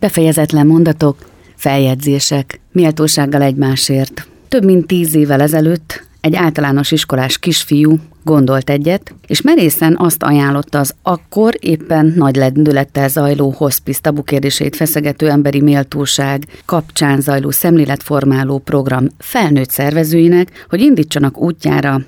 Befejezetlen mondatok, feljegyzések, méltósággal egymásért. Több mint tíz évvel ezelőtt egy általános iskolás kisfiú gondolt egyet, és merészen azt ajánlotta az akkor éppen nagy lendülettel zajló hospice tabu kérdését feszegető emberi méltóság kapcsán zajló szemléletformáló program felnőtt szervezőinek, hogy indítsanak útjára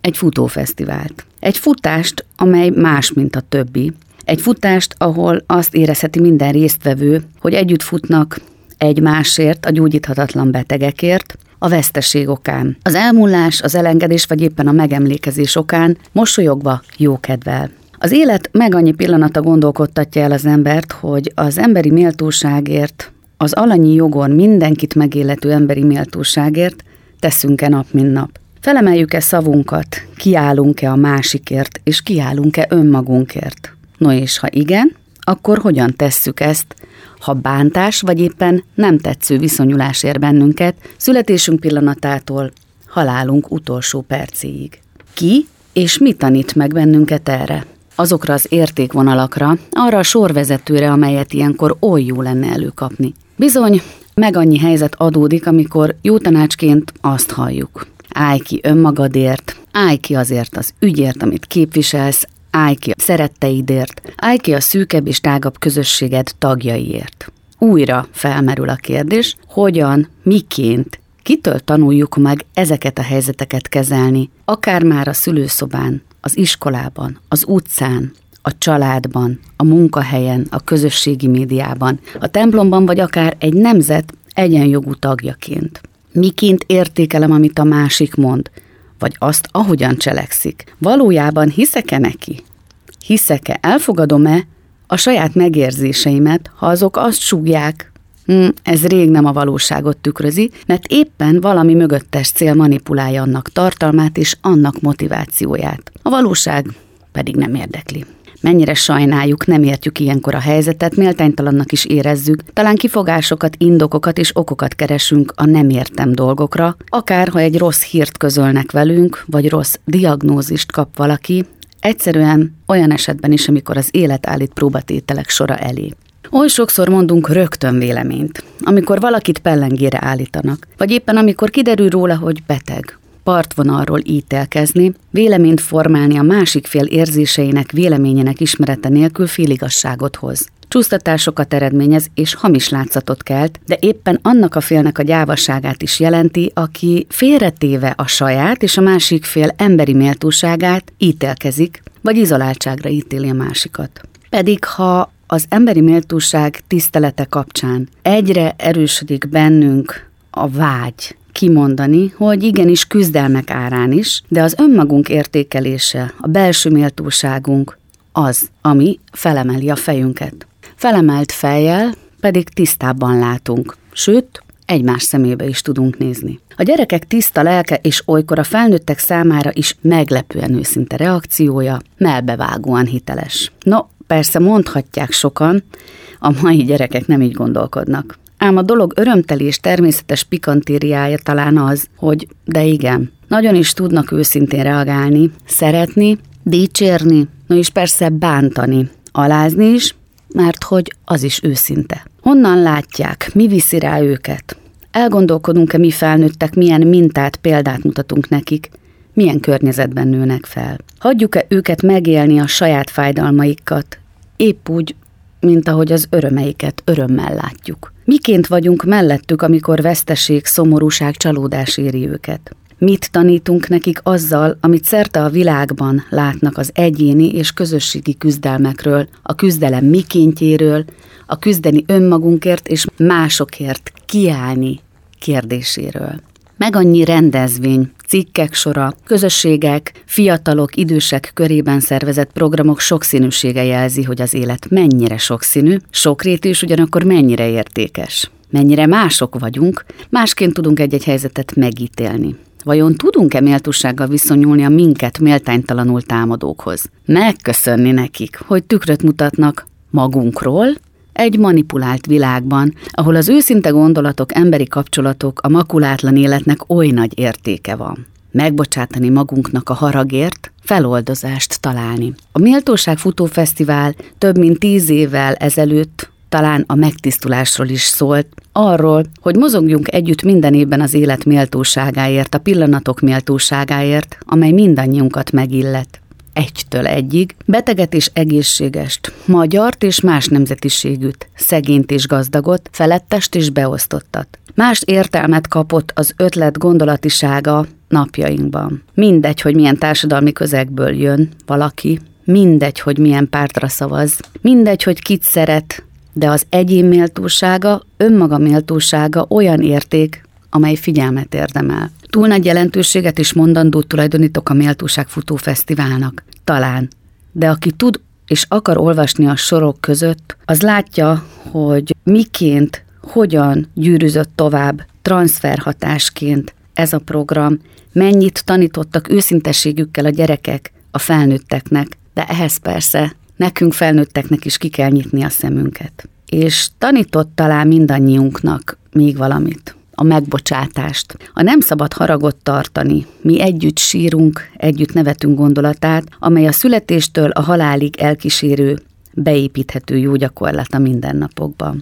egy futófesztivált. Egy futást, amely más, mint a többi. Egy futást, ahol azt érezheti minden résztvevő, hogy együtt futnak egymásért, a gyógyíthatatlan betegekért, a veszteség okán. Az elmúlás, az elengedés vagy éppen a megemlékezés okán mosolyogva, jókedvel. Az élet meg annyi pillanata gondolkodtatja el az embert, hogy az emberi méltóságért, az alanyi jogon mindenkit megélető emberi méltóságért teszünk-e nap, mint nap. Felemeljük-e szavunkat, kiállunk-e a másikért, és kiállunk-e önmagunkért? No és ha igen, akkor hogyan tesszük ezt, ha bántás vagy éppen nem tetsző viszonyulás ér bennünket születésünk pillanatától halálunk utolsó percéig. Ki és mi tanít meg bennünket erre? Azokra az értékvonalakra, arra a sorvezetőre, amelyet ilyenkor oly jó lenne előkapni. Bizony, meg annyi helyzet adódik, amikor jó tanácsként azt halljuk. Állj ki önmagadért, állj ki azért az ügyért, amit képviselsz, állj ki a szeretteidért, állj ki a szűkebb és tágabb közösséged tagjaiért. Újra felmerül a kérdés, hogyan, miként, kitől tanuljuk meg ezeket a helyzeteket kezelni, akár már a szülőszobán, az iskolában, az utcán, a családban, a munkahelyen, a közösségi médiában, a templomban, vagy akár egy nemzet egyenjogú tagjaként. Miként értékelem, amit a másik mond, vagy azt, ahogyan cselekszik. Valójában hiszek-e neki? Hiszek-e, elfogadom-e a saját megérzéseimet, ha azok azt súgják, hm, ez rég nem a valóságot tükrözi, mert éppen valami mögöttes cél manipulálja annak tartalmát és annak motivációját. A valóság pedig nem érdekli. Mennyire sajnáljuk, nem értjük ilyenkor a helyzetet, méltánytalannak is érezzük, talán kifogásokat, indokokat és okokat keresünk a nem értem dolgokra, akár ha egy rossz hírt közölnek velünk, vagy rossz diagnózist kap valaki, egyszerűen olyan esetben is, amikor az élet állít próbatételek sora elé. Oly sokszor mondunk rögtön véleményt, amikor valakit pellengére állítanak, vagy éppen amikor kiderül róla, hogy beteg, partvonalról ítélkezni, véleményt formálni a másik fél érzéseinek, véleményének ismerete nélkül féligasságot hoz. Csúsztatásokat eredményez és hamis látszatot kelt, de éppen annak a félnek a gyávasságát is jelenti, aki félretéve a saját és a másik fél emberi méltóságát ítélkezik, vagy izoláltságra ítéli a másikat. Pedig ha az emberi méltóság tisztelete kapcsán egyre erősödik bennünk a vágy, kimondani, hogy igenis küzdelmek árán is, de az önmagunk értékelése, a belső méltóságunk az, ami felemeli a fejünket. Felemelt fejjel pedig tisztábban látunk, sőt, egymás szemébe is tudunk nézni. A gyerekek tiszta lelke és olykor a felnőttek számára is meglepően őszinte reakciója, melbevágóan hiteles. No, persze mondhatják sokan, a mai gyerekek nem így gondolkodnak. Ám a dolog örömteli és természetes pikantériája talán az, hogy de igen, nagyon is tudnak őszintén reagálni, szeretni, dicsérni, no és persze bántani, alázni is, mert hogy az is őszinte. Honnan látják, mi viszi rá őket? Elgondolkodunk-e mi felnőttek, milyen mintát, példát mutatunk nekik, milyen környezetben nőnek fel? Hagyjuk-e őket megélni a saját fájdalmaikat, épp úgy, mint ahogy az örömeiket örömmel látjuk? Miként vagyunk mellettük, amikor veszteség, szomorúság, csalódás éri őket? Mit tanítunk nekik azzal, amit szerte a világban látnak az egyéni és közösségi küzdelmekről, a küzdelem mikéntjéről, a küzdeni önmagunkért és másokért kiállni kérdéséről? Meg annyi rendezvény, cikkek sora, közösségek, fiatalok, idősek körében szervezett programok sokszínűsége jelzi, hogy az élet mennyire sokszínű, sokrétű és ugyanakkor mennyire értékes. Mennyire mások vagyunk, másként tudunk egy-egy helyzetet megítélni. Vajon tudunk-e méltósággal viszonyulni a minket méltánytalanul támadókhoz? Megköszönni nekik, hogy tükröt mutatnak magunkról, egy manipulált világban, ahol az őszinte gondolatok, emberi kapcsolatok, a makulátlan életnek oly nagy értéke van. Megbocsátani magunknak a haragért, feloldozást találni. A Méltóság Futófesztivál több mint tíz évvel ezelőtt talán a megtisztulásról is szólt, arról, hogy mozogjunk együtt minden évben az élet méltóságáért, a pillanatok méltóságáért, amely mindannyiunkat megillet. Egytől egyig, beteget és egészségest, magyart és más nemzetiségűt, szegényt és gazdagot, felettest és beosztottat. Más értelmet kapott az ötlet gondolatisága napjainkban. Mindegy, hogy milyen társadalmi közegből jön valaki, mindegy, hogy milyen pártra szavaz, mindegy, hogy kit szeret, de az egyén méltósága, önmaga méltósága olyan érték, amely figyelmet érdemel. Túl nagy jelentőséget és mondandót tulajdonítok a Méltóság Futó Fesztiválnak. Talán. De aki tud és akar olvasni a sorok között, az látja, hogy miként, hogyan gyűrűzött tovább transferhatásként ez a program, mennyit tanítottak őszintességükkel a gyerekek a felnőtteknek, de ehhez persze nekünk felnőtteknek is ki kell nyitni a szemünket. És tanított talán mindannyiunknak még valamit a megbocsátást. A nem szabad haragot tartani. Mi együtt sírunk, együtt nevetünk gondolatát, amely a születéstől a halálig elkísérő, beépíthető jó gyakorlat a mindennapokban.